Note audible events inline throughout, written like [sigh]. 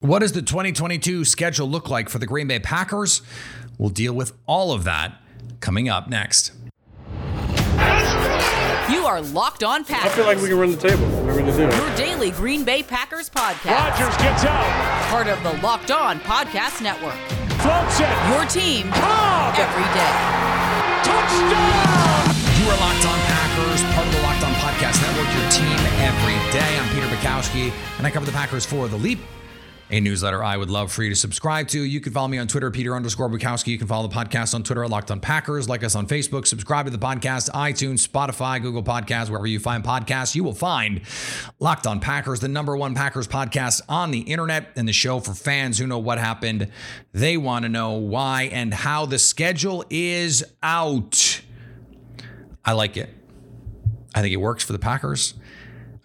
What does the 2022 schedule look like for the Green Bay Packers? We'll deal with all of that coming up next. You are Locked On Packers. I feel like we can run the table. We're going to do it. Your daily Green Bay Packers podcast. Rodgers gets out. Part of the Locked On Podcast Network. Floats it. Your team Cobb. every day. Touchdown. You are Locked On Packers, part of the Locked On Podcast Network, your team every day. I'm Peter Bukowski, and I cover the Packers for The Leap, a newsletter I would love for you to subscribe to. You can follow me on Twitter, Peter underscore Bukowski. You can follow the podcast on Twitter at Locked On Packers. Like us on Facebook. Subscribe to the podcast, iTunes, Spotify, Google Podcasts, wherever you find podcasts. You will find Locked On Packers, the number one Packers podcast on the internet, and the show for fans who know what happened. They want to know why and how the schedule is out. I like it. I think it works for the Packers.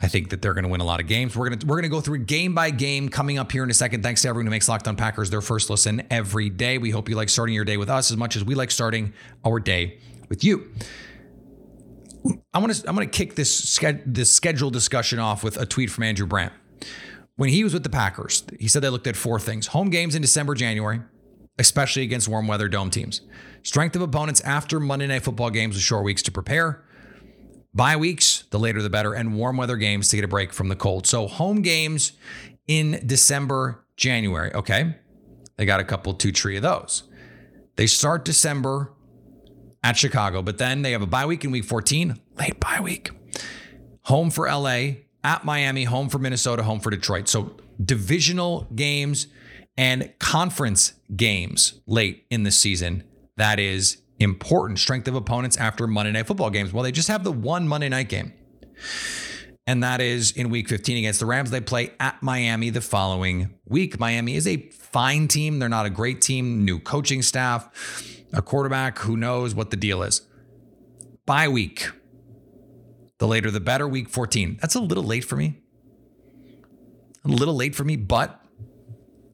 I think that they're going to win a lot of games. We're going to we're going to go through game by game coming up here in a second. Thanks to everyone who makes Locked On Packers their first listen every day. We hope you like starting your day with us as much as we like starting our day with you. I want to I'm going to kick this this schedule discussion off with a tweet from Andrew Brandt. When he was with the Packers, he said they looked at four things: home games in December, January, especially against warm weather dome teams. Strength of opponents after Monday Night Football games with short weeks to prepare. Bye weeks, the later the better, and warm weather games to get a break from the cold. So home games in December, January. Okay. They got a couple, two, three of those. They start December at Chicago, but then they have a bye week in week 14, late bye week. Home for LA, at Miami, home for Minnesota, home for Detroit. So divisional games and conference games late in the season. That is important strength of opponents after Monday Night Football games. Well, they just have the one Monday night game. And that is in week 15 against the Rams. They play at Miami the following week. Miami is a fine team. They're not a great team. New coaching staff, a quarterback who knows what the deal is. Bye week. The later the better, week 14. That's a little late for me. A little late for me, but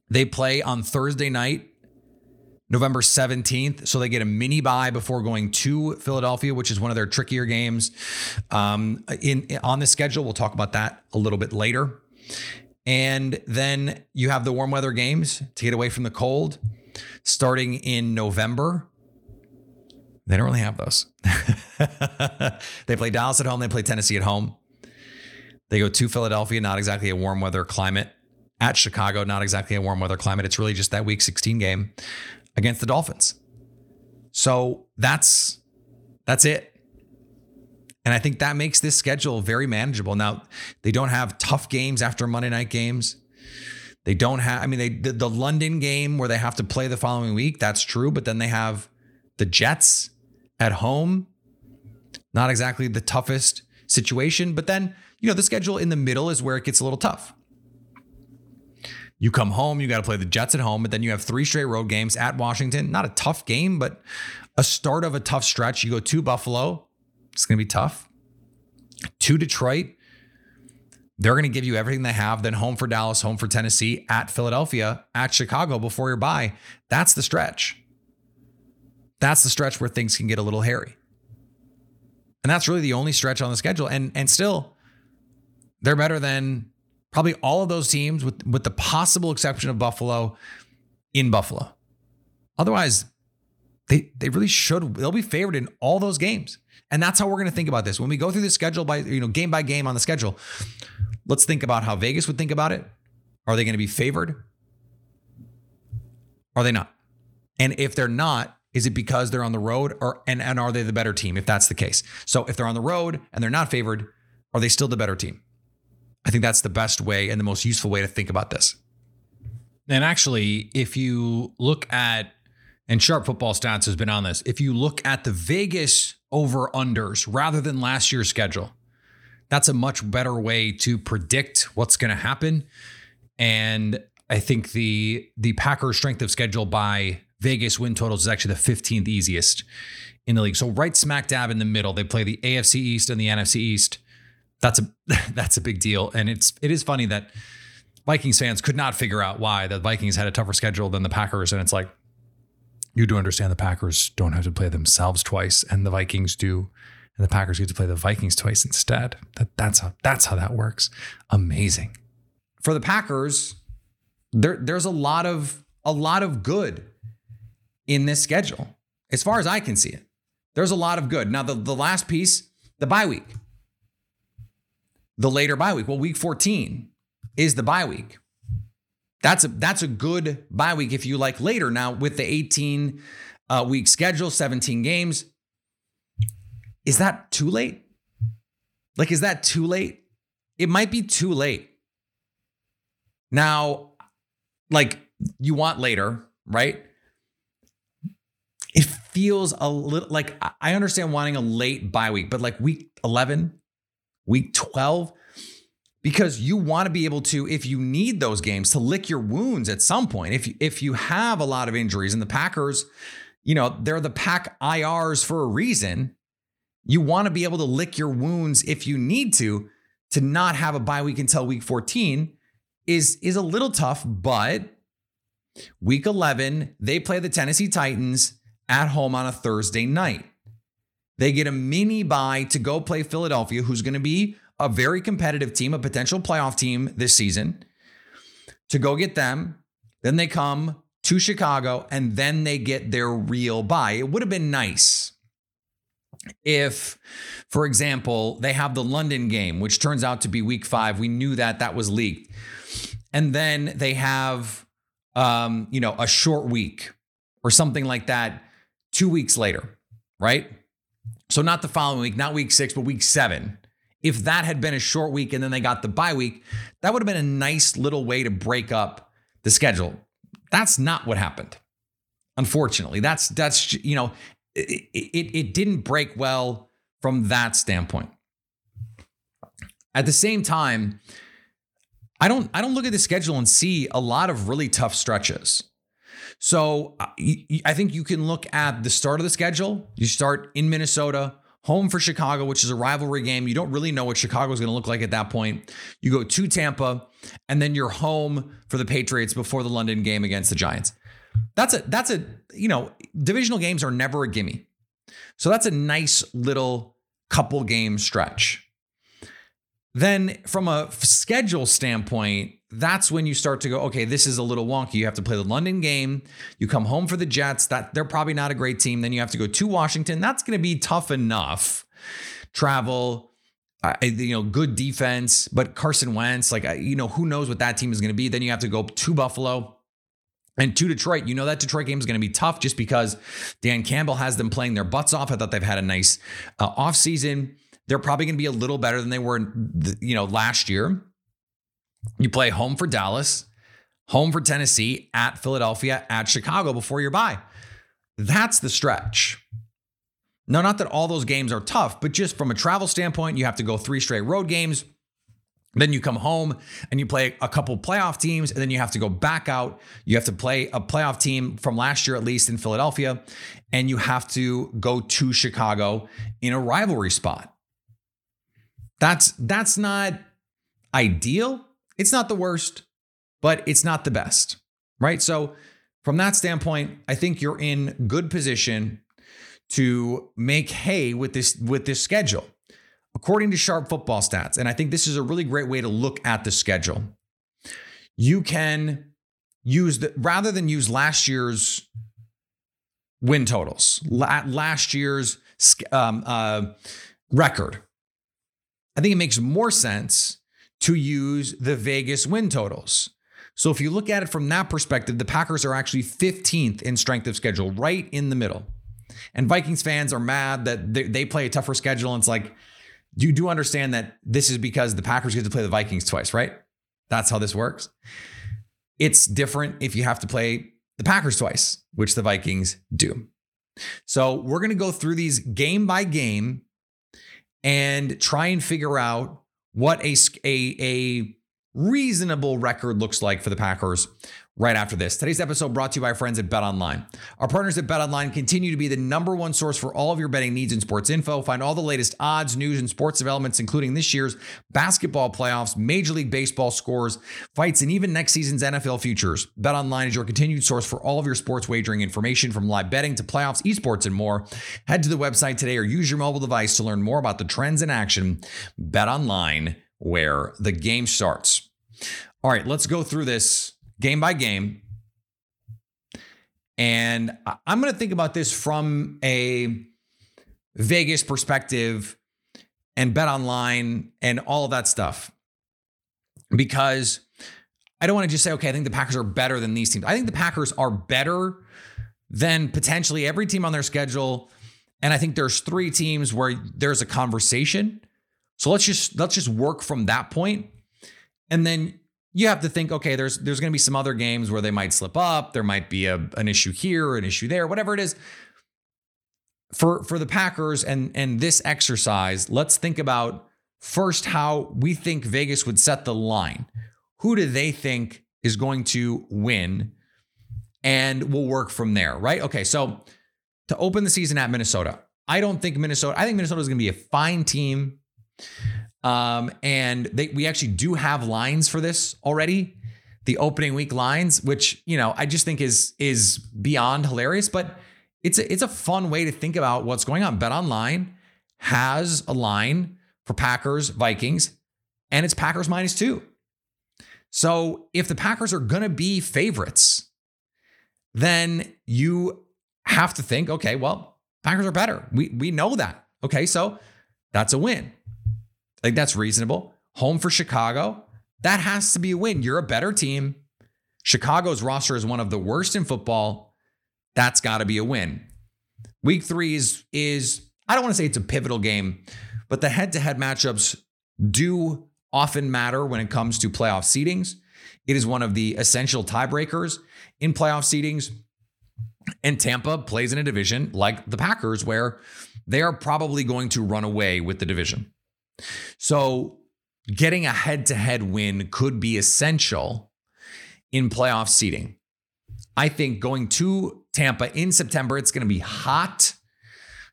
they play on Thursday night November 17th. So they get a mini bye before going to Philadelphia, which is one of their trickier games um, in on the schedule. We'll talk about that a little bit later. And then you have the warm weather games to get away from the cold starting in November. They don't really have those. [laughs] they play Dallas at home, they play Tennessee at home. They go to Philadelphia, not exactly a warm weather climate. At Chicago, not exactly a warm weather climate. It's really just that week 16 game against the Dolphins. So that's that's it. And I think that makes this schedule very manageable. Now, they don't have tough games after Monday night games. They don't have, I mean, they the, the London game where they have to play the following week, that's true, but then they have the Jets at home. Not exactly the toughest situation, but then, you know, the schedule in the middle is where it gets a little tough. You come home, you got to play the Jets at home, but then you have three straight road games at Washington. Not a tough game, but a start of a tough stretch. You go to Buffalo, it's going to be tough. To Detroit, they're going to give you everything they have. Then home for Dallas, home for Tennessee, at Philadelphia, at Chicago before your bye. That's the stretch. That's the stretch where things can get a little hairy. And that's really the only stretch on the schedule. And and still, they're better than probably all of those teams, with with the possible exception of Buffalo, in Buffalo. Otherwise, they they really should. They'll be favored in all those games, and that's how we're going to think about this when we go through the schedule by you know game by game on the schedule. Let's think about how Vegas would think about it. Are they going to be favored? Are they not? And if they're not, is it because they're on the road or and, and are they the better team if that's the case? So if they're on the road and they're not favored, are they still the better team? I think that's the best way and the most useful way to think about this. And actually, if you look at, and Sharp Football Stats has been on this, if you look at the Vegas over unders rather than last year's schedule, that's a much better way to predict what's going to happen. And I think the the Packers strength of schedule by Vegas win totals is actually the 15th easiest in the league. So right smack dab in the middle, they play the AFC East and the NFC East. That's a [laughs] that's a big deal. And it's it is funny that Vikings fans could not figure out why the Vikings had a tougher schedule than the Packers. And it's like, you do understand the Packers don't have to play themselves twice, and the Vikings do. And the Packers get to play the Vikings twice instead. That, that's how that's how that works. Amazing. For the Packers, there there's a lot of a lot of good in this schedule as far as I can see it. There's a lot of good. Now the the last piece, the bye week. The later bye week. Well, week 14 is the bye week. That's a that's a good bye week if you like later. Now with the 18 uh, week schedule, 17 games, is that too late? Like, is that too late? It might be too late. Now, like you want later, right? It feels a little like I understand wanting a late bye week, but like week 11, week 12, because you want to be able to, if you need those games, to lick your wounds at some point. If if you have a lot of injuries, and the Packers, you know, they're the pack IRs for a reason. You want to be able to lick your wounds if you need to, to not have a bye week until week 14 is is a little tough, but week 11, they play the Tennessee Titans at home on a Thursday night. They get a mini bye to go play Philadelphia, who's going to be a very competitive team, a potential playoff team this season. To go get them, then they come to Chicago and then they get their real bye. It would have been nice if, for example, they have the London game, which turns out to be week five. We knew that that was leaked. And then they have, um, you know, a short week or something like that two weeks later, right? So not the following week, not week six, but week seven. If that had been a short week and then they got the bye week, that would have been a nice little way to break up the schedule. That's not what happened. Unfortunately, that's that's you know, it, it, it didn't break well from that standpoint. At the same time, I don't I don't look at the schedule and see a lot of really tough stretches. So uh, I think you can look at the start of the schedule. You start in Minnesota, home for Chicago, which is a rivalry game. You don't really know what Chicago is going to look like at that point. You go to Tampa, and then you're home for the Patriots before the London game against the Giants. That's a that's a you know divisional games are never a gimme. So that's a nice little couple game stretch. Then from a schedule standpoint, that's when you start to go, okay, this is a little wonky. You have to play the London game. You come home for the Jets. That they're probably not a great team. Then you have to go to Washington. That's going to be tough enough. Travel, uh, you know, good defense, but Carson Wentz, like you know, who knows what that team is going to be. Then you have to go to Buffalo. And to Detroit, you know that Detroit game is going to be tough just because Dan Campbell has them playing their butts off. I thought they've had a nice uh, offseason. They're probably going to be a little better than they were, you know, last year. You play home for Dallas, home for Tennessee, at Philadelphia, at Chicago before your bye. That's the stretch. No, not that all those games are tough, but just from a travel standpoint, you have to go three straight road games. Then you come home and you play a couple playoff teams, and then you have to go back out. You have to play a playoff team from last year, at least in Philadelphia, and you have to go to Chicago in a rivalry spot. That's that's not ideal. It's not the worst, but it's not the best, right? So from that standpoint, I think you're in good position to make hay with this with this schedule. According to Sharp Football Stats, and I think this is a really great way to look at the schedule. You can use the rather than use last year's win totals, last year's um, uh, record. I think it makes more sense to use the Vegas win totals. So if you look at it from that perspective, the Packers are actually 15th in strength of schedule, right in the middle. And Vikings fans are mad that they play a tougher schedule. And it's like, you do understand that this is because the Packers get to play the Vikings twice, right? That's how this works. It's different if you have to play the Packers twice, which the Vikings do. So we're going to go through these game by game and try and figure out what a, a, a reasonable record looks like for the Packers right after this. Today's episode brought to you by our friends at Bet Online. Our partners at Bet Online continue to be the number one source for all of your betting needs and sports info. Find all the latest odds, news, and sports developments, including this year's basketball playoffs, Major League Baseball scores, fights, and even next season's NFL futures. Bet Online is your continued source for all of your sports wagering information from live betting to playoffs, esports, and more. Head to the website today or use your mobile device to learn more about the trends in action. Bet Online, where the game starts. All right, let's go through this game by game. And I'm going to think about this from a Vegas perspective and bet online and all of that stuff. Because I don't want to just say, okay, I think the Packers are better than these teams. I think the Packers are better than potentially every team on their schedule. And I think there's three teams where there's a conversation. So let's just let's just work from that point. And then you have to think, okay, there's there's going to be some other games where they might slip up. There might be a, an issue here, an issue there, whatever it is. For for the Packers and and this exercise, let's think about first how we think Vegas would set the line. Who do they think is going to win? And we'll work from there, right? Okay, so to open the season at Minnesota, I don't think Minnesota. I think Minnesota is going to be a fine team. Um, and they, we actually do have lines for this already. The opening week lines, which you know, I just think is is beyond hilarious, but it's a, it's a fun way to think about what's going on. Bet Online has a line for Packers Vikings, and it's Packers minus two. So if the Packers are going to be favorites, then you have to think, okay, well, Packers are better. We we know that. Okay, so that's a win. Like that's reasonable. Home for Chicago. That has to be a win. You're a better team. Chicago's roster is one of the worst in football. That's got to be a win. Week 3 is is I don't want to say it's a pivotal game, but the head-to-head matchups do often matter when it comes to playoff seedings. It is one of the essential tiebreakers in playoff seedings. And Tampa plays in a division like the Packers, where they are probably going to run away with the division. So, getting a head to head win could be essential in playoff seeding. I think going to Tampa in September, it's going to be hot.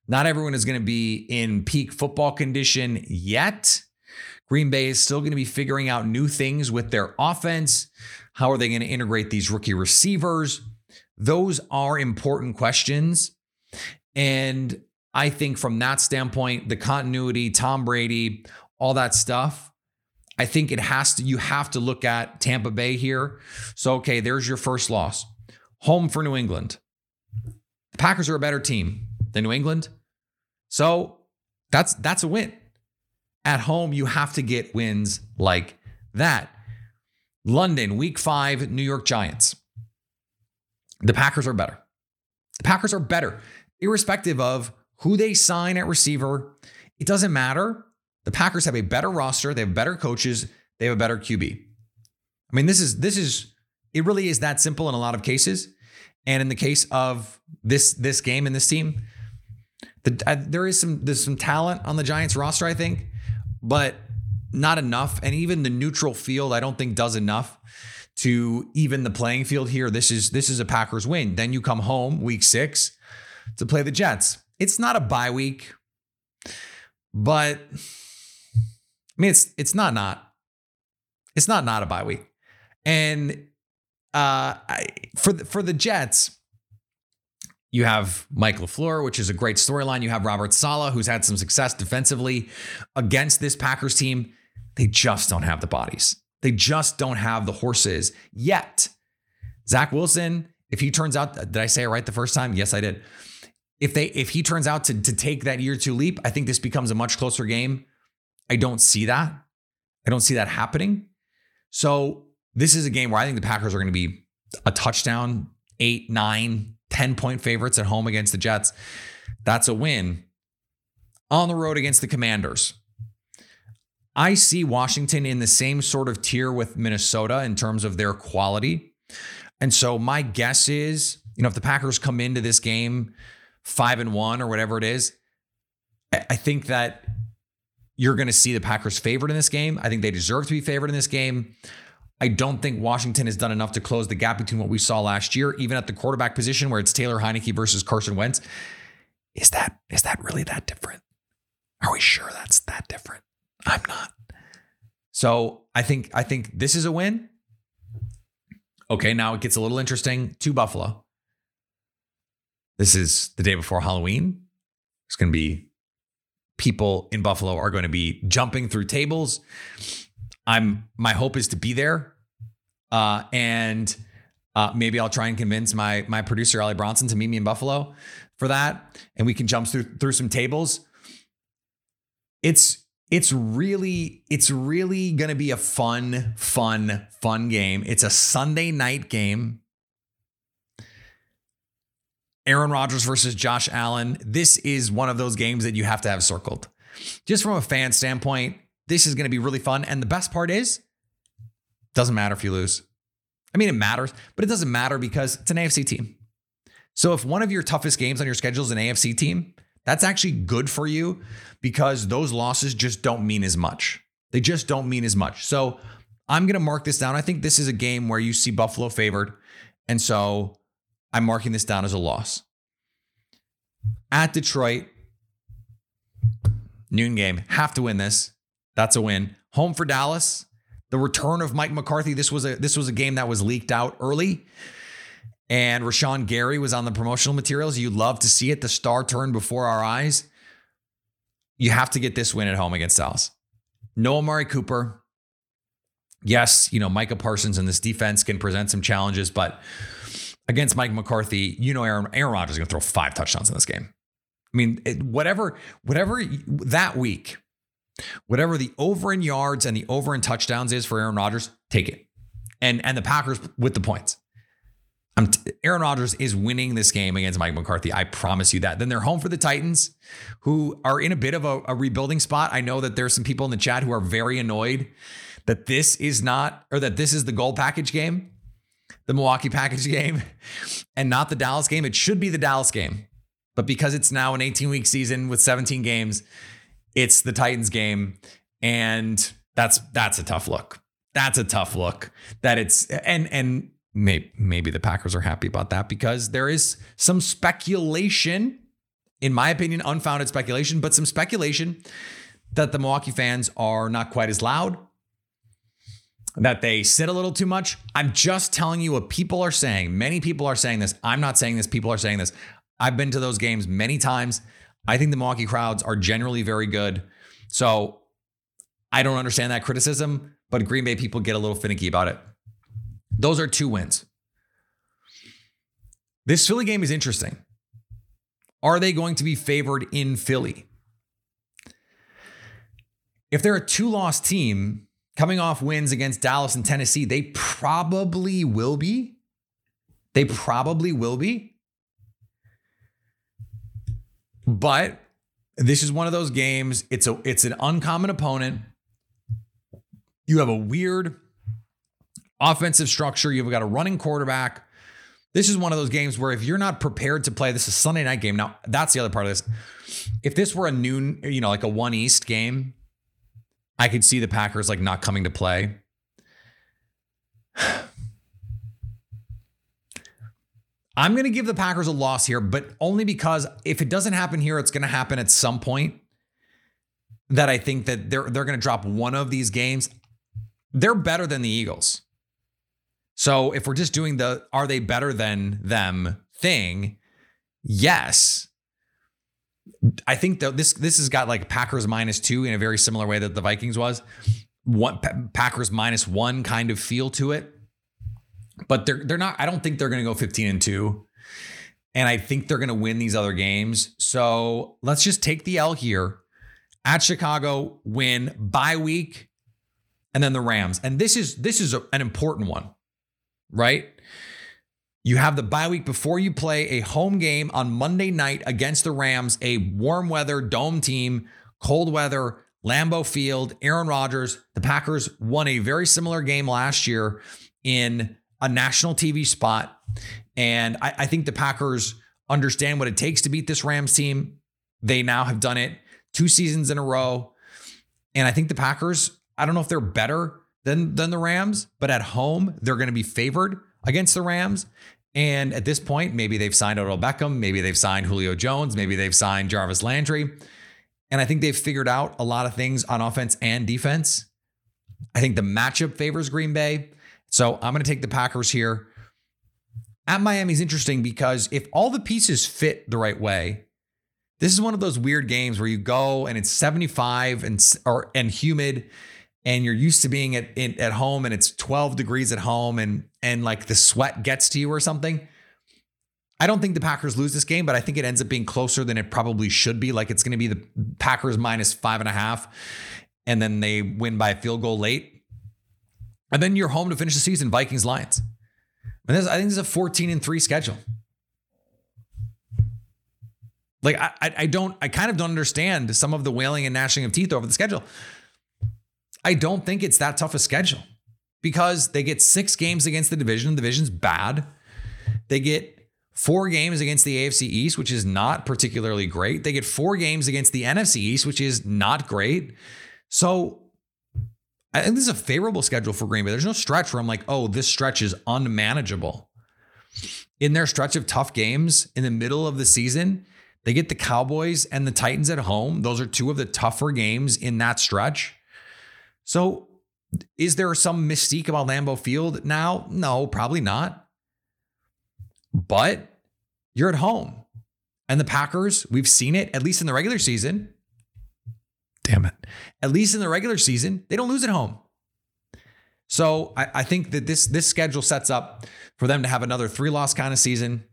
Not everyone is going to be in peak football condition yet. Green Bay is still going to be figuring out new things with their offense. How are they going to integrate these rookie receivers? Those are important questions. And I think from that standpoint, the continuity, Tom Brady, all that stuff, I think it has to, you have to look at Tampa Bay here. So, okay, there's your first loss. Home for New England. The Packers are a better team than New England. So that's that's a win. At home, you have to get wins like that. London, week five, New York Giants. The Packers are better. The Packers are better, irrespective of who they sign at receiver. It doesn't matter. The Packers have a better roster, they have better coaches, they have a better QB. I mean, this is this is it really is that simple in a lot of cases. And in the case of this this game and this team, the, uh, there is some there's some talent on the Giants roster, I think, but not enough. And even the neutral field, I don't think does enough to even the playing field here. This is this is a Packers win. Then you come home week six to play the Jets. It's not a bye week, but I mean it's it's not not it's not not a bye week. And uh, I, for the, for the Jets, you have Mike LaFleur, which is a great storyline. You have Robert Saleh, who's had some success defensively against this Packers team. They just don't have the bodies. They just don't have the horses yet. Zach Wilson, if he turns out, did I say it right the first time? Yes, I did. If they if he turns out to, to take that year two leap, I think this becomes a much closer game. I don't see that. I don't see that happening. So this is a game where I think the Packers are going to be a touchdown, eight, nine, 10 point favorites at home against the Jets. That's a win. On the road against the Commanders. I see Washington in the same sort of tier with Minnesota in terms of their quality. And so my guess is, you know, if the Packers come into this game five and one or whatever it is, I think that you're going to see the Packers favored in this game. I think they deserve to be favored in this game. I don't think Washington has done enough to close the gap between what we saw last year, even at the quarterback position where it's Taylor Heinicke versus Carson Wentz. Is that is that really that different? Are we sure that's that different? I'm not. So I think I think this is a win. Okay, now it gets a little interesting to Buffalo. This is the day before Halloween. It's going to be people in Buffalo are going to be jumping through tables. I'm my hope is to be there. Uh, and uh, maybe I'll try and convince my my producer Ellie Bronson to meet me in Buffalo for that, and we can jump through through some tables. It's it's really it's really going to be a fun fun fun game. It's a Sunday night game. Aaron Rodgers versus Josh Allen. This is one of those games that you have to have circled. Just from a fan standpoint, this is going to be really fun. And the best part is, doesn't matter if you lose. I mean, it matters, but it doesn't matter because it's an AFC team. So if one of your toughest games on your schedule is an AFC team, that's actually good for you because those losses just don't mean as much. They just don't mean as much. So I'm going to mark this down. I think this is a game where you see Buffalo favored. And so I'm marking this down as a loss. At Detroit, noon game, have to win this. That's a win. Home for Dallas. The return of Mike McCarthy. This was a this was a game that was leaked out early. And Rashan Gary was on the promotional materials. You love to see it. The star turned before our eyes. You have to get this win at home against Dallas. No Amari Cooper. Yes, you know, Micah Parsons and this defense can present some challenges, but against Mike McCarthy, you know, Aaron, Aaron Rodgers is going to throw five touchdowns in this game. I mean, it, whatever, whatever that week, whatever the over in yards and the over in touchdowns is for Aaron Rodgers, take it. And and the Packers with the points. I'm t- Aaron Rodgers is winning this game against Mike McCarthy. I promise you that. Then they're home for the Titans, who are in a bit of a, a rebuilding spot. I know that there's some people in the chat who are very annoyed that this is not, or that this is the gold package game, the Milwaukee package [laughs] game, and not the Dallas game. It should be the Dallas game. But because it's now an 18 week season with 17 games, it's the Titans game. And that's that's a tough look. That's a tough look. That it's and and maybe, maybe the Packers are happy about that because there is some speculation, in my opinion, unfounded speculation, but some speculation that the Milwaukee fans are not quite as loud, that they sit a little too much. I'm just telling you what people are saying. Many people are saying this. I'm not saying this. People are saying this. I've been to those games many times. I think the Milwaukee crowds are generally very good. So I don't understand that criticism, but Green Bay people get a little finicky about it. Those are two wins. This Philly game is interesting. Are they going to be favored in Philly? If they're a two loss team coming off wins against Dallas and Tennessee, they probably will be. They probably will be. But this is one of those games. It's a it's an uncommon opponent. You have a weird offensive structure. You've got a running quarterback. This is one of those games where if you're not prepared to play, this is a Sunday night game. Now, that's the other part of this. If this were a noon, you know, like a one East game, I could see the Packers like not coming to play. [sighs] I'm going to give the Packers a loss here, but only because if it doesn't happen here, it's going to happen at some point. That I think that they're they're going to drop one of these games. They're better than the Eagles. So if we're just doing the are they better than them thing, yes. I think that this this has got like Packers minus two in a very similar way that the Vikings was. One Packers minus one kind of feel to it. But they're they're not, I don't think they're gonna go 15 and 2. And I think they're gonna win these other games. So let's just take the L here. At Chicago, win bye week, and then the Rams. And this is this is a, an important one right? You have the bye week before you play a home game on Monday night against the Rams, a warm weather dome team, cold weather, Lambeau Field, Aaron Rodgers. The Packers won a very similar game last year in a national TV spot. And I, I think the Packers understand what it takes to beat this Rams team. They now have done it two seasons in a row. And I think the Packers, I don't know if they're better than than the Rams, but at home they're going to be favored against the Rams. And at this point, maybe they've signed Odell Beckham, maybe they've signed Julio Jones, maybe they've signed Jarvis Landry. And I think they've figured out a lot of things on offense and defense. I think the matchup favors Green Bay. So I'm going to take the Packers here. At Miami is interesting because if all the pieces fit the right way, this is one of those weird games where you go and it's 75 and or and humid and you're used to being at in, at home and it's 12 degrees at home and and like the sweat gets to you or something. I don't think the Packers lose this game, but I think it ends up being closer than it probably should be. Like it's going to be the Packers minus five and a half, and then they win by a field goal late. And then you're home to finish the season, Vikings Lions. And this, I think this is a 14 and 3 schedule. Like I, I don't, I kind of don't understand some of the wailing and gnashing of teeth over the schedule. I don't think it's that tough a schedule because they get six games against the division. The division's bad. They get four games against the AFC East, which is not particularly great. They get four games against the NFC East, which is not great. So I think this is a favorable schedule for Green Bay. There's no stretch where I'm like, oh, this stretch is unmanageable. In their stretch of tough games in the middle of the season, they get the Cowboys and the Titans at home. Those are two of the tougher games in that stretch. So, is there some mystique about Lambeau Field now? No, probably not. But you're at home. And the Packers, we've seen it, at least in the regular season. Damn it. At least in the regular season, they don't lose at home. So I, I think that this this schedule sets up for them to have another three loss kind of season,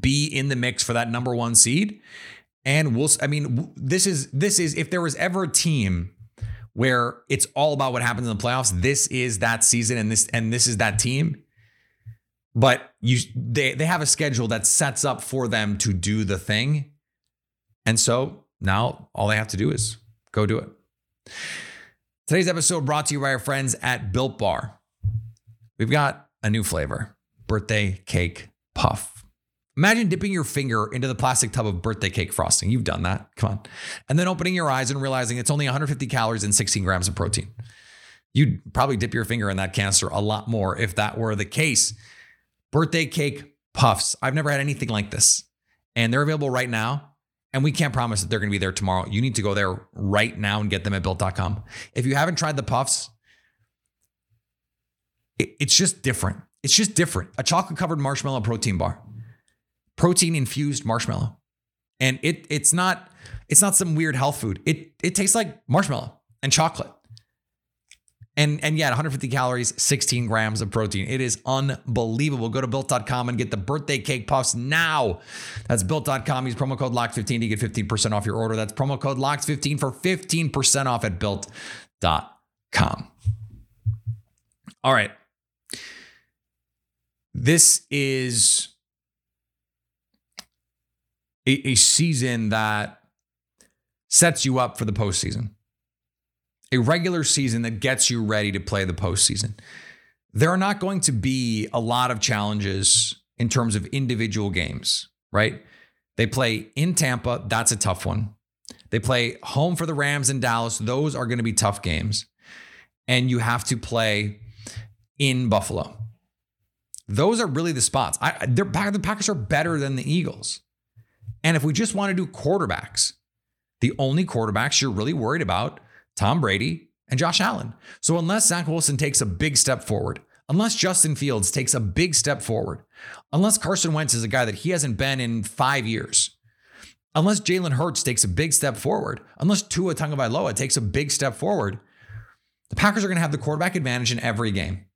be in the mix for that number one seed, and we'll. I mean, this is this is if there was ever a team where it's all about what happens in the playoffs, this is that season, and this and this is that team. But you they they have a schedule that sets up for them to do the thing, and so now all they have to do is go do it. Today's episode brought to you by our friends at Built Bar. We've got a new flavor birthday cake puff. Imagine dipping your finger into the plastic tub of birthday cake frosting. You've done that. Come on. And then opening your eyes and realizing it's only 150 calories and 16 grams of protein. You'd probably dip your finger in that cancer a lot more if that were the case. Birthday cake puffs. I've never had anything like this. And they're available right now. And we can't promise that they're going to be there tomorrow. You need to go there right now and get them at built.com. If you haven't tried the puffs, it's just different. It's just different. A chocolate covered marshmallow protein bar, protein infused marshmallow. And it it's not it's not some weird health food. It it tastes like marshmallow and chocolate. And and yeah, 150 calories, 16 grams of protein. It is unbelievable. Go to built.com and get the birthday cake puffs now. That's built.com. Use promo code LOCKED15 to get 15% off your order. That's promo code LOCKS15 for 15% off at built.com. All right. This is a, a season that sets you up for the postseason a regular season that gets you ready to play the postseason. There are not going to be a lot of challenges in terms of individual games, right? They play in Tampa, that's a tough one. They play home for the Rams in Dallas, those are going to be tough games. And you have to play in Buffalo. Those are really the spots. I, the Packers are better than the Eagles. And if we just want to do quarterbacks, the only quarterbacks you're really worried about Tom Brady, and Josh Allen. So unless Zach Wilson takes a big step forward, unless Justin Fields takes a big step forward, unless Carson Wentz is a guy that he hasn't been in five years, unless Jalen Hurts takes a big step forward, unless Tua Tagovailoa takes a big step forward, the Packers are going to have the quarterback advantage in every game.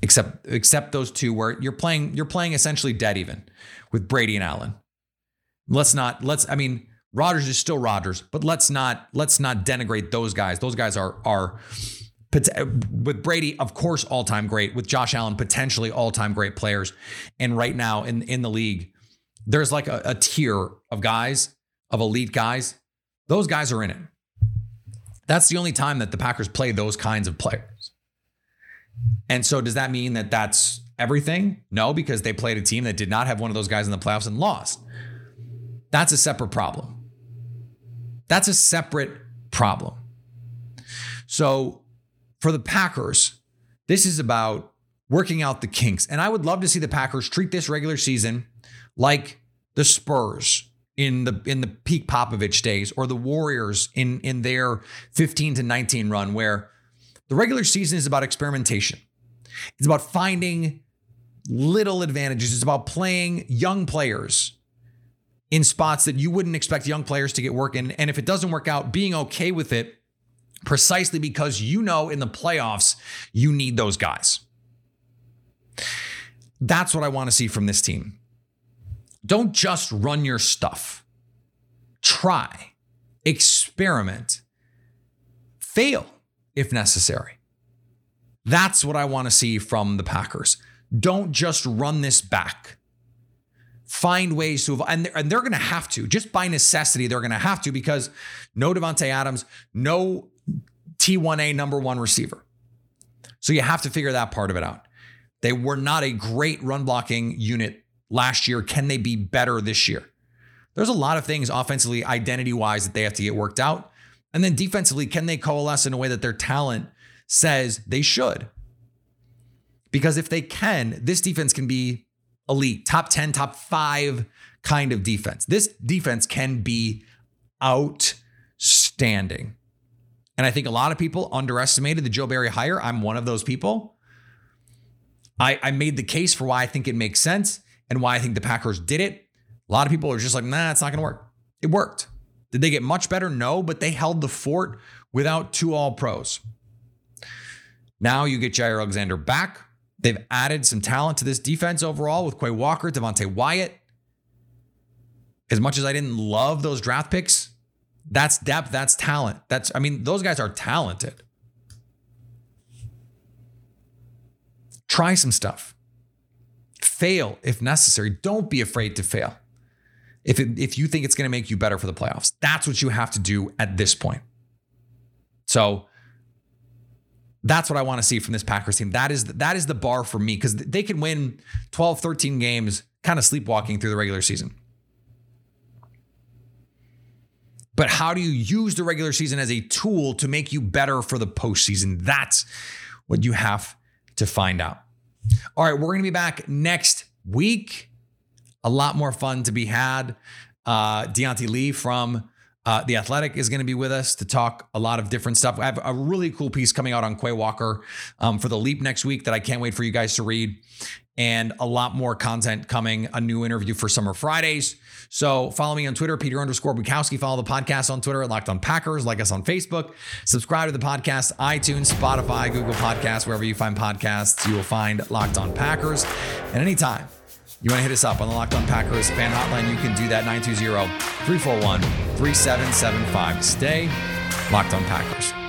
Except except those two where you're playing you're playing essentially dead even with Brady and Allen. Let's not let's I mean Rodgers is still Rodgers, but let's not let's not denigrate those guys. Those guys are are with Brady, of course, all time great. With Josh Allen, potentially all time great players. And right now in in the league, there's like a, a tier of guys of elite guys. Those guys are in it. That's the only time that the Packers play those kinds of players. And so, does that mean that that's everything? No, because they played a team that did not have one of those guys in the playoffs and lost. That's a separate problem. That's a separate problem. So for the Packers, this is about working out the kinks. And I would love to see the Packers treat this regular season like the Spurs in the in the peak Popovich days or the Warriors in in their 15 to 19 run where the regular season is about experimentation. It's about finding little advantages. It's about playing young players in spots that you wouldn't expect young players to get work in. And if it doesn't work out, being okay with it precisely because you know in the playoffs, you need those guys. That's what I want to see from this team. Don't just run your stuff, try, experiment, fail if necessary. That's what I want to see from the Packers. Don't just run this back. Find ways to, and they're, and they're going to have to, just by necessity, they're going to have to because no Davante Adams, no T1A number one receiver. So you have to figure that part of it out. They were not a great run blocking unit last year. Can they be better this year? There's a lot of things offensively, identity wise, that they have to get worked out. And then defensively, can they coalesce in a way that their talent says they should? Because if they can, this defense can be elite, top 10, top five kind of defense. This defense can be outstanding. And I think a lot of people underestimated the Joe Barry hire. I'm one of those people. I, I made the case for why I think it makes sense and why I think the Packers did it. A lot of people are just like, nah, it's not going to work. It worked. Did they get much better? No, but they held the fort without two all pros. Now you get Jaire Alexander back. They've added some talent to this defense overall with Quay Walker, Devonte Wyatt. As much as I didn't love those draft picks, that's depth, that's talent. That's, I mean, those guys are talented. Try some stuff. Fail if necessary. Don't be afraid to fail. If, it, if you think it's going to make you better for the playoffs, that's what you have to do at this point. So that's what I want to see from this Packers team. That is that is the bar for me because they can win 12, 13 games kind of sleepwalking through the regular season. But how do you use the regular season as a tool to make you better for the postseason? That's what you have to find out. All right, we're going to be back next week. A lot more fun to be had. Uh, Deontay Lee from uh, the Athletic is going to be with us to talk a lot of different stuff. I have a really cool piece coming out on Quay Walker um, for the Leap next week that I can't wait for you guys to read, and a lot more content coming. A new interview for Summer Fridays. So follow me on Twitter, Peter underscore Bukowski. Follow the podcast on Twitter at Locked On Packers. Like us on Facebook. Subscribe to the podcast, iTunes, Spotify, Google Podcasts, wherever you find podcasts, you will find Locked On Packers. And anytime you want to hit us up on the Locked On Packers fan hotline, you can do that 920 341 3775. Stay locked on Packers.